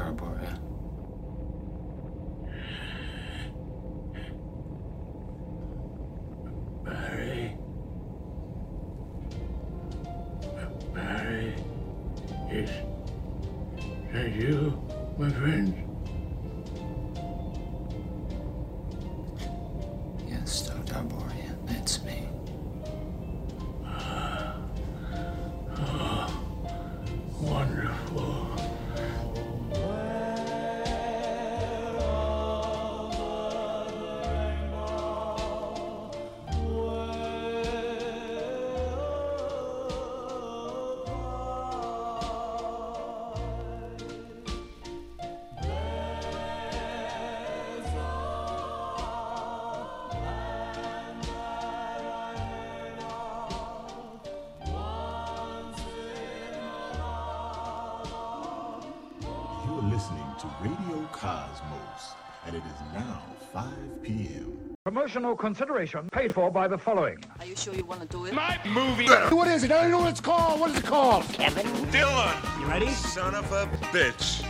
Starboard, Barry. Barry. Is that you, my friend? And it is now 5 p.m. Promotional consideration paid for by the following. Are you sure you want to do it? My movie. What is it? I don't know what it's called. What is it called? Kevin. Dylan! You ready? Son of a bitch.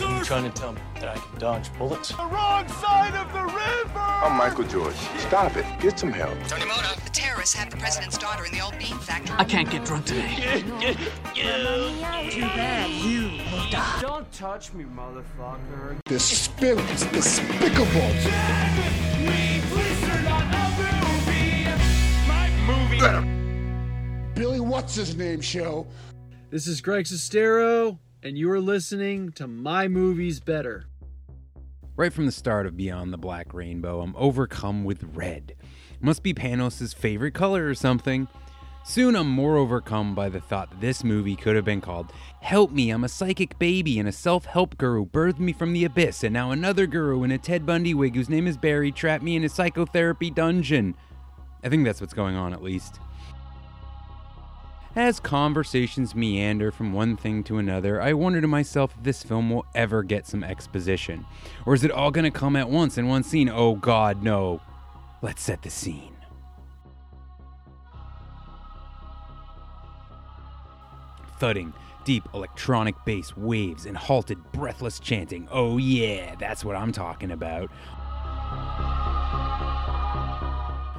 You trying to tell me that I can dodge bullets? The wrong side of the river! I'm Michael George. Stop it. Get some help. Tony Mona. The terrorists have the president's daughter in the old bean factory. I can't get drunk today. Too bad you will die. Don't touch me, motherfucker. Despicable. Despicable. Better. Billy, what's his name show? This is Greg Sestero, and you are listening to My Movies Better. Right from the start of Beyond the Black Rainbow, I'm overcome with red. Must be Panos' favorite color or something. Soon I'm more overcome by the thought that this movie could have been called Help Me, I'm a Psychic Baby and a Self Help Guru birthed me from the abyss, and now another guru in a Ted Bundy wig whose name is Barry trapped me in a psychotherapy dungeon. I think that's what's going on at least. As conversations meander from one thing to another, I wonder to myself if this film will ever get some exposition. Or is it all gonna come at once in one scene? Oh god, no. Let's set the scene. Thudding, deep electronic bass waves and halted, breathless chanting. Oh yeah, that's what I'm talking about.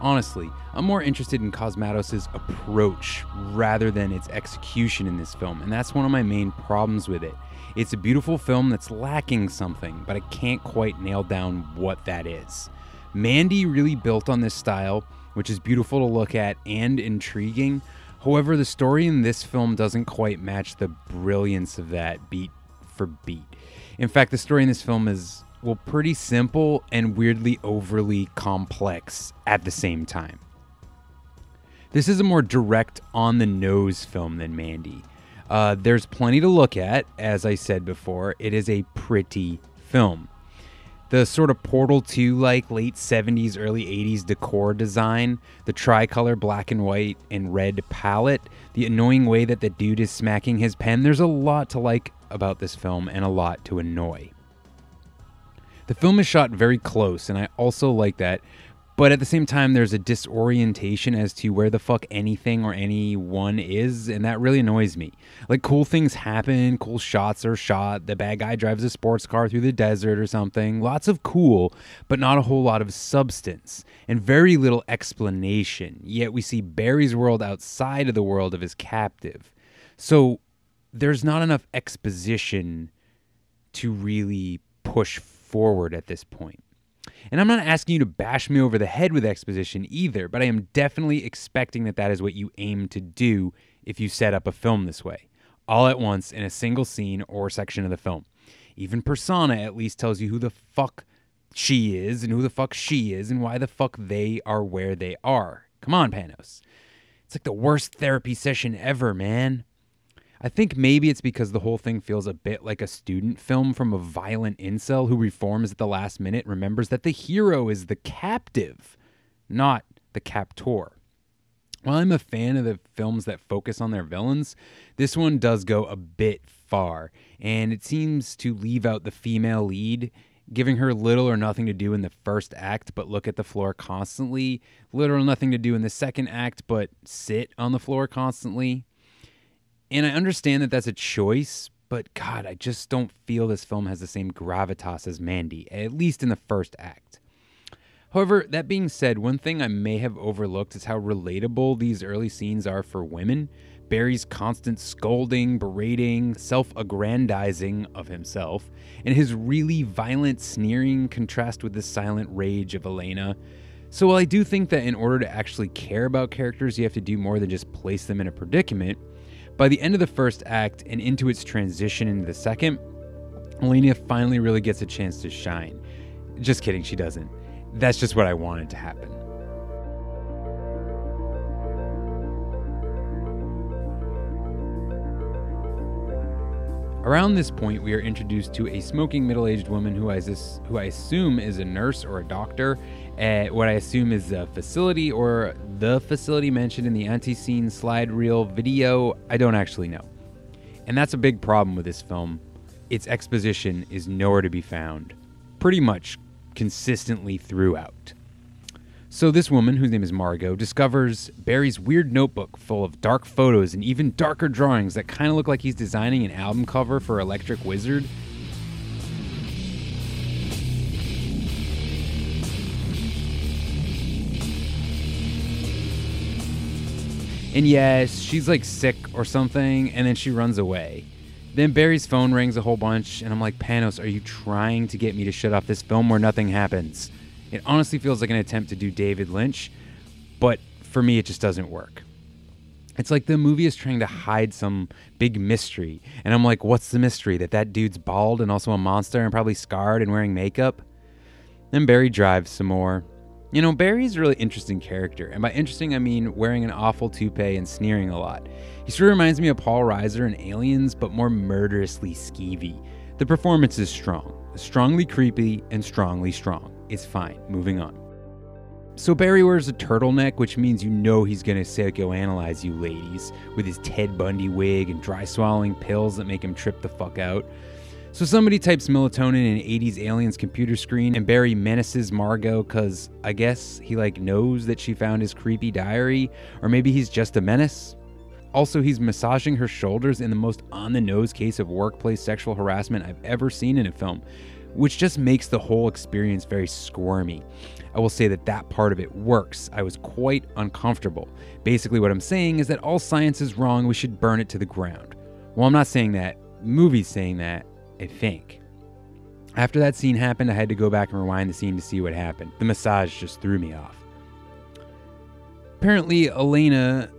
Honestly, I'm more interested in Cosmatos' approach rather than its execution in this film, and that's one of my main problems with it. It's a beautiful film that's lacking something, but I can't quite nail down what that is. Mandy really built on this style, which is beautiful to look at and intriguing. However, the story in this film doesn't quite match the brilliance of that beat for beat. In fact, the story in this film is well pretty simple and weirdly overly complex at the same time. This is a more direct on the nose film than Mandy. Uh, there's plenty to look at, as I said before. It is a pretty film. The sort of Portal 2 like late 70s, early 80s decor design, the tricolor black and white and red palette, the annoying way that the dude is smacking his pen, there's a lot to like about this film and a lot to annoy. The film is shot very close, and I also like that. But at the same time, there's a disorientation as to where the fuck anything or anyone is, and that really annoys me. Like, cool things happen, cool shots are shot, the bad guy drives a sports car through the desert or something. Lots of cool, but not a whole lot of substance, and very little explanation. Yet we see Barry's world outside of the world of his captive. So there's not enough exposition to really push forward at this point. And I'm not asking you to bash me over the head with exposition either, but I am definitely expecting that that is what you aim to do if you set up a film this way, all at once in a single scene or section of the film. Even Persona at least tells you who the fuck she is and who the fuck she is and why the fuck they are where they are. Come on, Panos. It's like the worst therapy session ever, man. I think maybe it's because the whole thing feels a bit like a student film from a violent incel who reforms at the last minute, remembers that the hero is the captive, not the captor. While I'm a fan of the films that focus on their villains, this one does go a bit far, and it seems to leave out the female lead, giving her little or nothing to do in the first act, but look at the floor constantly, little or nothing to do in the second act, but sit on the floor constantly. And I understand that that's a choice, but God, I just don't feel this film has the same gravitas as Mandy, at least in the first act. However, that being said, one thing I may have overlooked is how relatable these early scenes are for women. Barry's constant scolding, berating, self aggrandizing of himself, and his really violent sneering contrast with the silent rage of Elena. So, while I do think that in order to actually care about characters, you have to do more than just place them in a predicament, by the end of the first act and into its transition into the second, Elena finally really gets a chance to shine. Just kidding, she doesn't. That's just what I wanted to happen. Around this point, we are introduced to a smoking middle-aged woman who I, who I assume is a nurse or a doctor at what I assume is a facility or the facility mentioned in the anti-scene slide reel video. I don't actually know. And that's a big problem with this film. Its exposition is nowhere to be found, pretty much consistently throughout. So, this woman, whose name is Margot, discovers Barry's weird notebook full of dark photos and even darker drawings that kind of look like he's designing an album cover for Electric Wizard. And yes, she's like sick or something, and then she runs away. Then Barry's phone rings a whole bunch, and I'm like, Panos, are you trying to get me to shut off this film where nothing happens? It honestly feels like an attempt to do David Lynch, but for me, it just doesn't work. It's like the movie is trying to hide some big mystery, and I'm like, what's the mystery? That that dude's bald and also a monster and probably scarred and wearing makeup? Then Barry drives some more, you know, Barry's a really interesting character, and by interesting, I mean wearing an awful toupee and sneering a lot. He sort of reminds me of Paul Reiser in Aliens, but more murderously skeevy. The performance is strong, strongly creepy, and strongly strong. It's fine. Moving on. So Barry wears a turtleneck, which means you know he's gonna psychoanalyze you ladies with his Ted Bundy wig and dry swallowing pills that make him trip the fuck out. So somebody types melatonin in 80s aliens computer screen and Barry menaces Margot cuz I guess he like knows that she found his creepy diary or maybe he's just a menace. Also, he's massaging her shoulders in the most on the nose case of workplace sexual harassment I've ever seen in a film, which just makes the whole experience very squirmy. I will say that that part of it works. I was quite uncomfortable. Basically, what I'm saying is that all science is wrong, we should burn it to the ground. Well, I'm not saying that, movie's saying that, I think. After that scene happened, I had to go back and rewind the scene to see what happened. The massage just threw me off. Apparently, Elena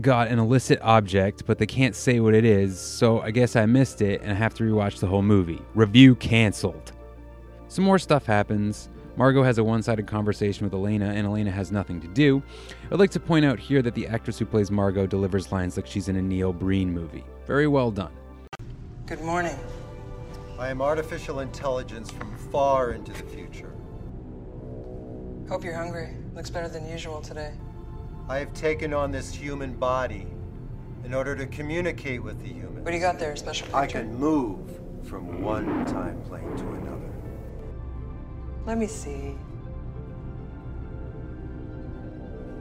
got an illicit object, but they can't say what it is, so I guess I missed it and I have to rewatch the whole movie. Review canceled. Some more stuff happens. Margot has a one sided conversation with Elena, and Elena has nothing to do. I'd like to point out here that the actress who plays Margot delivers lines like she's in a Neil Breen movie. Very well done. Good morning. I am artificial intelligence from far into the future. Hope you're hungry. Looks better than usual today. I have taken on this human body in order to communicate with the humans. What do you got there? Special picture? I can move from one time plane to another. Let me see.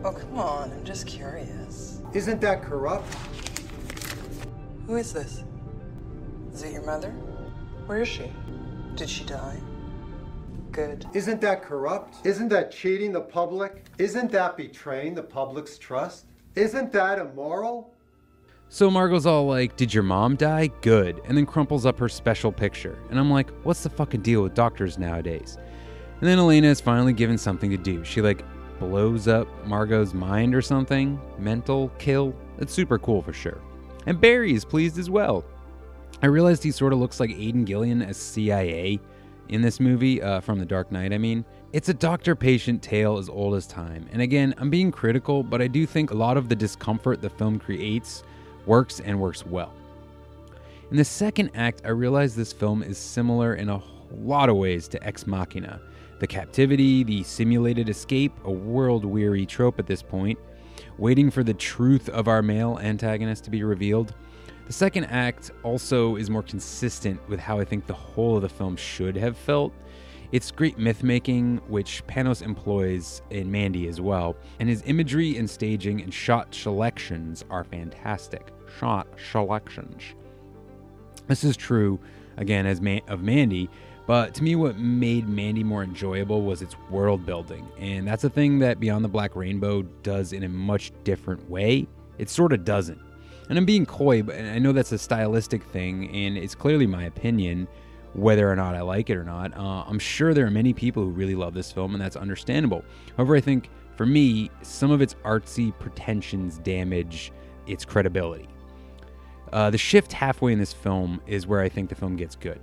Oh, come on. I'm just curious. Isn't that corrupt? Who is this? Is it your mother? Where is she? Did she die? Good. Isn't that corrupt? Isn't that cheating the public? Isn't that betraying the public's trust? Isn't that immoral? So Margot's all like, Did your mom die? Good. And then crumples up her special picture. And I'm like, What's the fucking deal with doctors nowadays? And then Elena is finally given something to do. She like blows up Margot's mind or something. Mental kill. It's super cool for sure. And Barry is pleased as well. I realized he sort of looks like Aidan Gillen as CIA in this movie, uh, from The Dark Knight, I mean. It's a doctor patient tale as old as time. And again, I'm being critical, but I do think a lot of the discomfort the film creates works and works well. In the second act, I realized this film is similar in a lot of ways to Ex Machina. The captivity, the simulated escape, a world weary trope at this point, waiting for the truth of our male antagonist to be revealed. The second act also is more consistent with how I think the whole of the film should have felt. It's great myth making, which Panos employs in Mandy as well, and his imagery and staging and shot selections are fantastic. Shot selections. This is true, again, as Ma- of Mandy, but to me, what made Mandy more enjoyable was its world building. And that's a thing that Beyond the Black Rainbow does in a much different way. It sort of doesn't. And I'm being coy, but I know that's a stylistic thing, and it's clearly my opinion whether or not I like it or not. Uh, I'm sure there are many people who really love this film, and that's understandable. However, I think for me, some of its artsy pretensions damage its credibility. Uh, the shift halfway in this film is where I think the film gets good.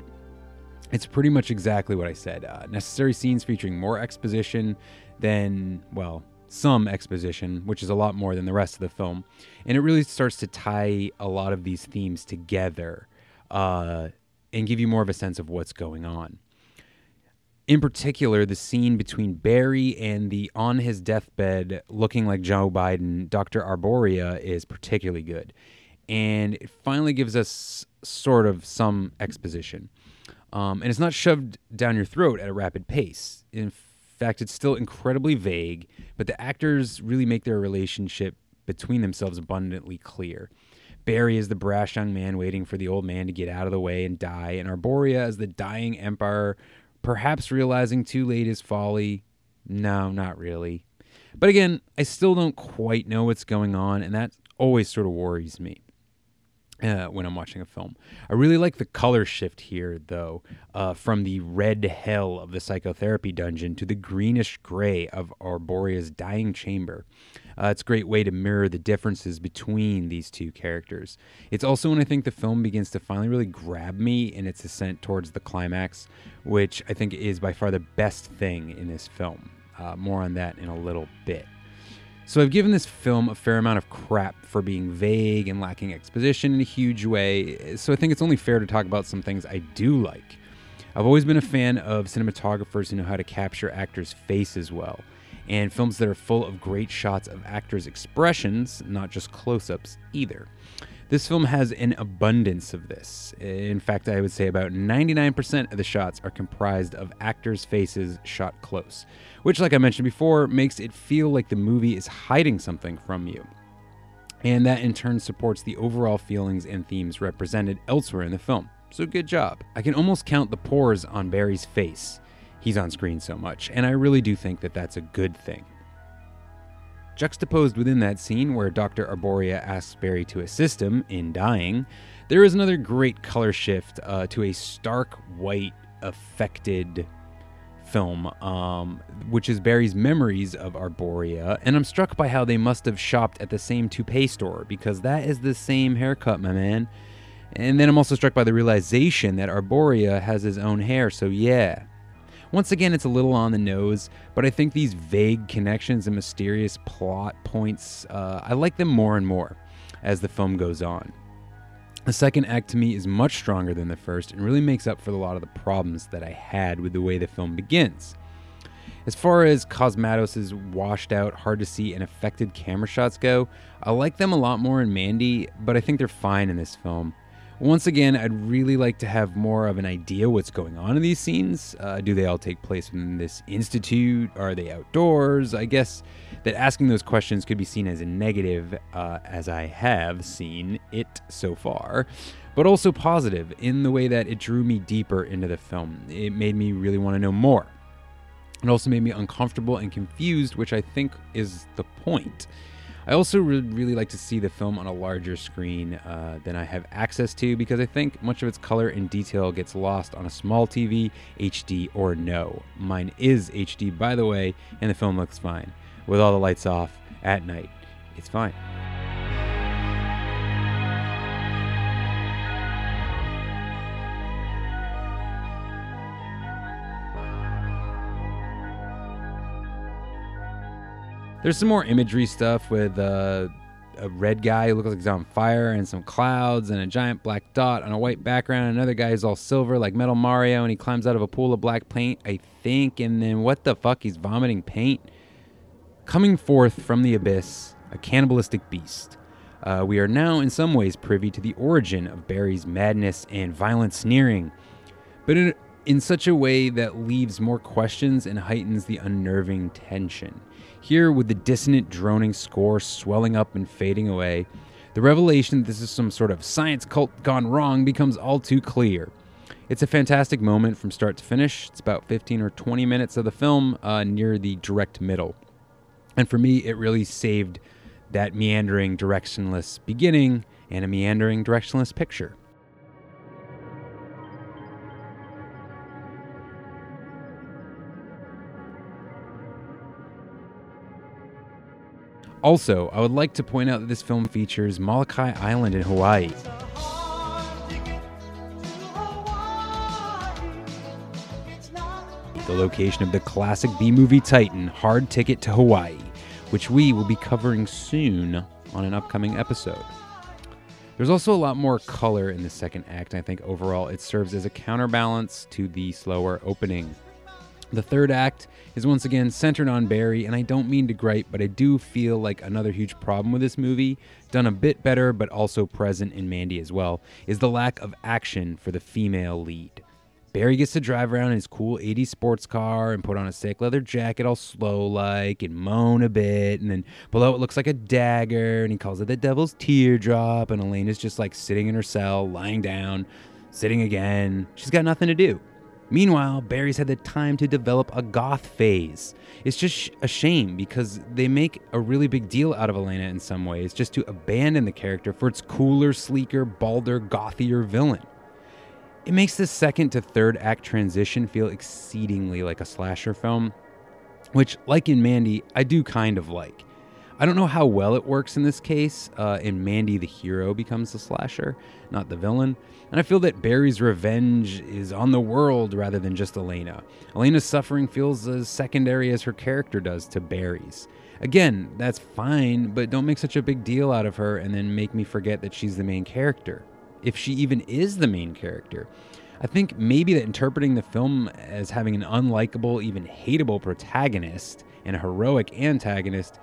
It's pretty much exactly what I said. Uh, necessary scenes featuring more exposition than, well, some exposition, which is a lot more than the rest of the film. And it really starts to tie a lot of these themes together uh, and give you more of a sense of what's going on. In particular, the scene between Barry and the on his deathbed looking like Joe Biden, Dr. Arboria, is particularly good. And it finally gives us sort of some exposition. Um, and it's not shoved down your throat at a rapid pace. In fact, it's still incredibly vague, but the actors really make their relationship between themselves abundantly clear. Barry is the brash young man waiting for the old man to get out of the way and die, and Arboria is the dying empire, perhaps realizing too late his folly. No, not really. But again, I still don't quite know what's going on, and that always sort of worries me uh, when I'm watching a film. I really like the color shift here, though, uh, from the red hell of the psychotherapy dungeon to the greenish gray of Arboria's dying chamber. Uh, it's a great way to mirror the differences between these two characters. It's also when I think the film begins to finally really grab me in its ascent towards the climax, which I think is by far the best thing in this film. Uh, more on that in a little bit. So I've given this film a fair amount of crap for being vague and lacking exposition in a huge way, so I think it's only fair to talk about some things I do like. I've always been a fan of cinematographers who know how to capture actors' faces well, and films that are full of great shots of actors' expressions, not just close ups either. This film has an abundance of this. In fact, I would say about 99% of the shots are comprised of actors' faces shot close, which, like I mentioned before, makes it feel like the movie is hiding something from you. And that in turn supports the overall feelings and themes represented elsewhere in the film. So good job. I can almost count the pores on Barry's face. He's on screen so much, and I really do think that that's a good thing. Juxtaposed within that scene where Dr. Arboria asks Barry to assist him in dying, there is another great color shift uh, to a stark white, affected film, um, which is Barry's memories of Arboria, And I'm struck by how they must have shopped at the same toupee store because that is the same haircut, my man. And then I'm also struck by the realization that Arboria has his own hair, so yeah, once again, it's a little on the nose, but I think these vague connections and mysterious plot points, uh, I like them more and more as the film goes on. The second act to me is much stronger than the first and really makes up for a lot of the problems that I had with the way the film begins. As far as Cosmatos' washed out, hard to see, and affected camera shots go, I like them a lot more in Mandy, but I think they're fine in this film. Once again, I'd really like to have more of an idea what's going on in these scenes. Uh, do they all take place in this institute? Are they outdoors? I guess that asking those questions could be seen as a negative, uh, as I have seen it so far, but also positive in the way that it drew me deeper into the film. It made me really want to know more. It also made me uncomfortable and confused, which I think is the point. I also would really like to see the film on a larger screen uh, than I have access to because I think much of its color and detail gets lost on a small TV, HD, or no. Mine is HD, by the way, and the film looks fine. With all the lights off at night, it's fine. There's some more imagery stuff with uh, a red guy who looks like he's on fire, and some clouds, and a giant black dot on a white background. Another guy is all silver, like Metal Mario, and he climbs out of a pool of black paint, I think. And then what the fuck? He's vomiting paint. Coming forth from the abyss, a cannibalistic beast. Uh, we are now, in some ways, privy to the origin of Barry's madness and violent sneering, but in, in such a way that leaves more questions and heightens the unnerving tension. Here, with the dissonant, droning score swelling up and fading away, The revelation that this is some sort of science cult gone wrong becomes all too clear. It's a fantastic moment from start to finish. It's about 15 or 20 minutes of the film uh, near the direct middle. And for me, it really saved that meandering, directionless beginning and a meandering, directionless picture. Also, I would like to point out that this film features Molokai Island in Hawaii. The location of the classic B movie Titan, Hard Ticket to Hawaii, which we will be covering soon on an upcoming episode. There's also a lot more color in the second act, I think overall it serves as a counterbalance to the slower opening. The third act is once again centered on Barry, and I don't mean to gripe, but I do feel like another huge problem with this movie, done a bit better but also present in Mandy as well, is the lack of action for the female lead. Barry gets to drive around in his cool 80s sports car and put on a sick leather jacket all slow like and moan a bit. And then below it looks like a dagger and he calls it the devil's teardrop. And Elena's just like sitting in her cell, lying down, sitting again. She's got nothing to do. Meanwhile, Barry's had the time to develop a goth phase. It's just a shame because they make a really big deal out of Elena in some ways just to abandon the character for its cooler, sleeker, balder, gothier villain. It makes the second to third act transition feel exceedingly like a slasher film, which, like in Mandy, I do kind of like. I don't know how well it works in this case. Uh, in Mandy, the hero becomes the slasher, not the villain. And I feel that Barry's revenge is on the world rather than just Elena. Elena's suffering feels as secondary as her character does to Barry's. Again, that's fine, but don't make such a big deal out of her and then make me forget that she's the main character if she even is the main character. I think maybe that interpreting the film as having an unlikable, even hateable protagonist and a heroic antagonist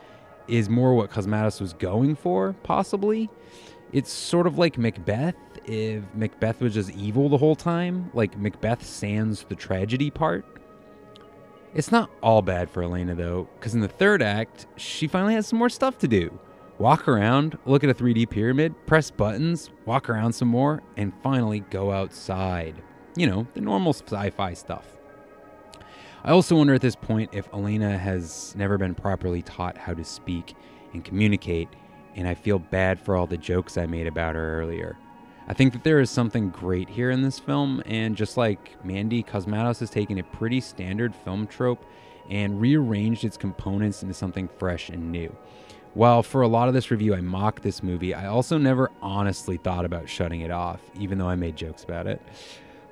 is more what Cosmatos was going for, possibly. It's sort of like Macbeth if Macbeth was just evil the whole time, like Macbeth sans the tragedy part. It's not all bad for Elena though, because in the third act, she finally has some more stuff to do walk around, look at a 3D pyramid, press buttons, walk around some more, and finally go outside. You know, the normal sci fi stuff. I also wonder at this point if Elena has never been properly taught how to speak and communicate, and I feel bad for all the jokes I made about her earlier. I think that there is something great here in this film, and just like Mandy, Cosmatos has taken a pretty standard film trope and rearranged its components into something fresh and new. While for a lot of this review I mocked this movie, I also never honestly thought about shutting it off, even though I made jokes about it.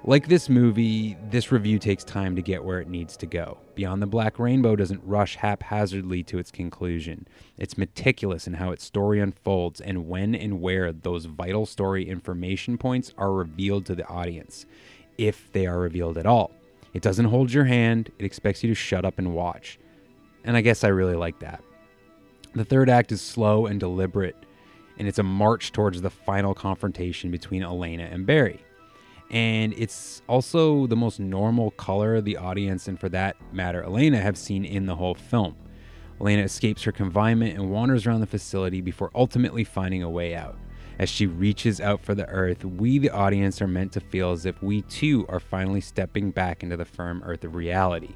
Like this movie, this review takes time to get where it needs to go. Beyond the Black Rainbow doesn't rush haphazardly to its conclusion. It's meticulous in how its story unfolds and when and where those vital story information points are revealed to the audience, if they are revealed at all. It doesn't hold your hand, it expects you to shut up and watch. And I guess I really like that. The third act is slow and deliberate, and it's a march towards the final confrontation between Elena and Barry. And it's also the most normal color the audience, and for that matter, Elena, have seen in the whole film. Elena escapes her confinement and wanders around the facility before ultimately finding a way out. As she reaches out for the earth, we, the audience, are meant to feel as if we too are finally stepping back into the firm earth of reality.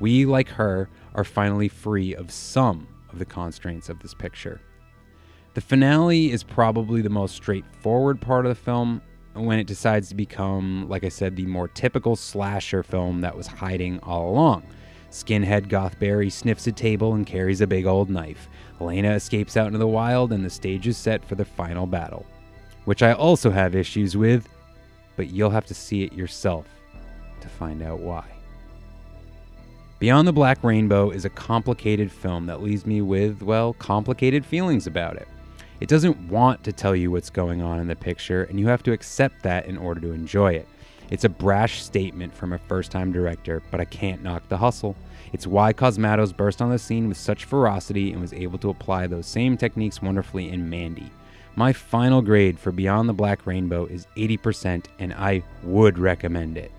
We, like her, are finally free of some of the constraints of this picture. The finale is probably the most straightforward part of the film when it decides to become, like I said, the more typical slasher film that was hiding all along. Skinhead Gothberry sniffs a table and carries a big old knife. Elena escapes out into the wild, and the stage is set for the final battle. Which I also have issues with, but you'll have to see it yourself to find out why. Beyond the Black Rainbow is a complicated film that leaves me with, well, complicated feelings about it. It doesn't want to tell you what's going on in the picture, and you have to accept that in order to enjoy it. It's a brash statement from a first time director, but I can't knock the hustle. It's why Cosmatos burst on the scene with such ferocity and was able to apply those same techniques wonderfully in Mandy. My final grade for Beyond the Black Rainbow is 80%, and I would recommend it.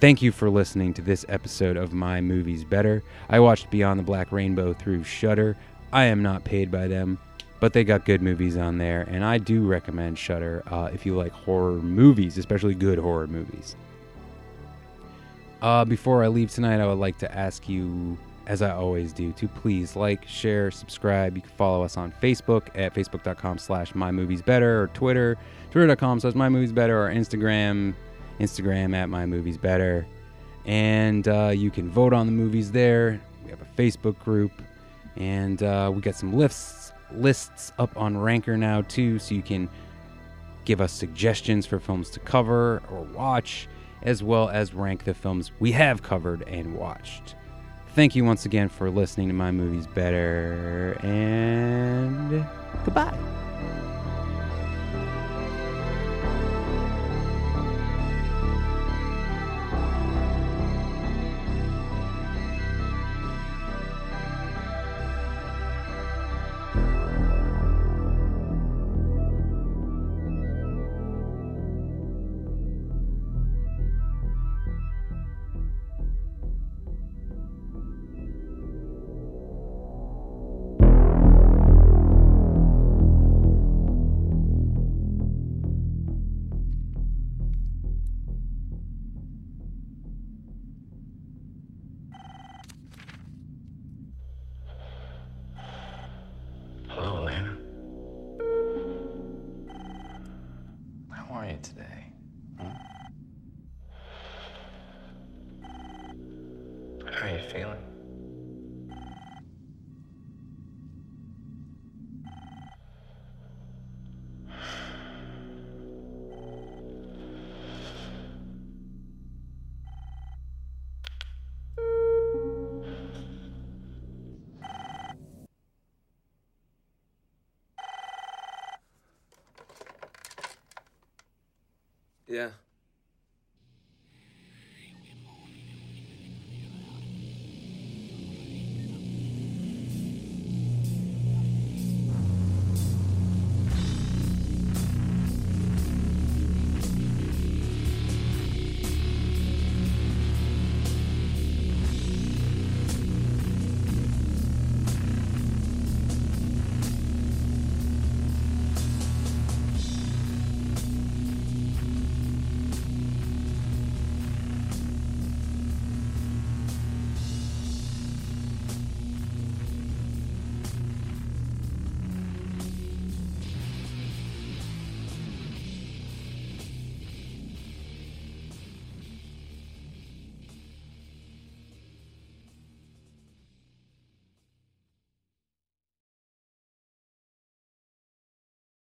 Thank you for listening to this episode of My Movies Better. I watched Beyond the Black Rainbow through Shudder. I am not paid by them, but they got good movies on there, and I do recommend Shudder uh, if you like horror movies, especially good horror movies. Uh, before I leave tonight, I would like to ask you, as I always do, to please like, share, subscribe. You can follow us on Facebook at facebook.com slash mymoviesbetter or Twitter, twitter.com slash mymoviesbetter or Instagram, Instagram at mymoviesbetter. And uh, you can vote on the movies there. We have a Facebook group. And uh, we got some lists lists up on Ranker now too, so you can give us suggestions for films to cover or watch, as well as rank the films we have covered and watched. Thank you once again for listening to My Movies Better, and goodbye. Feeling? Yeah.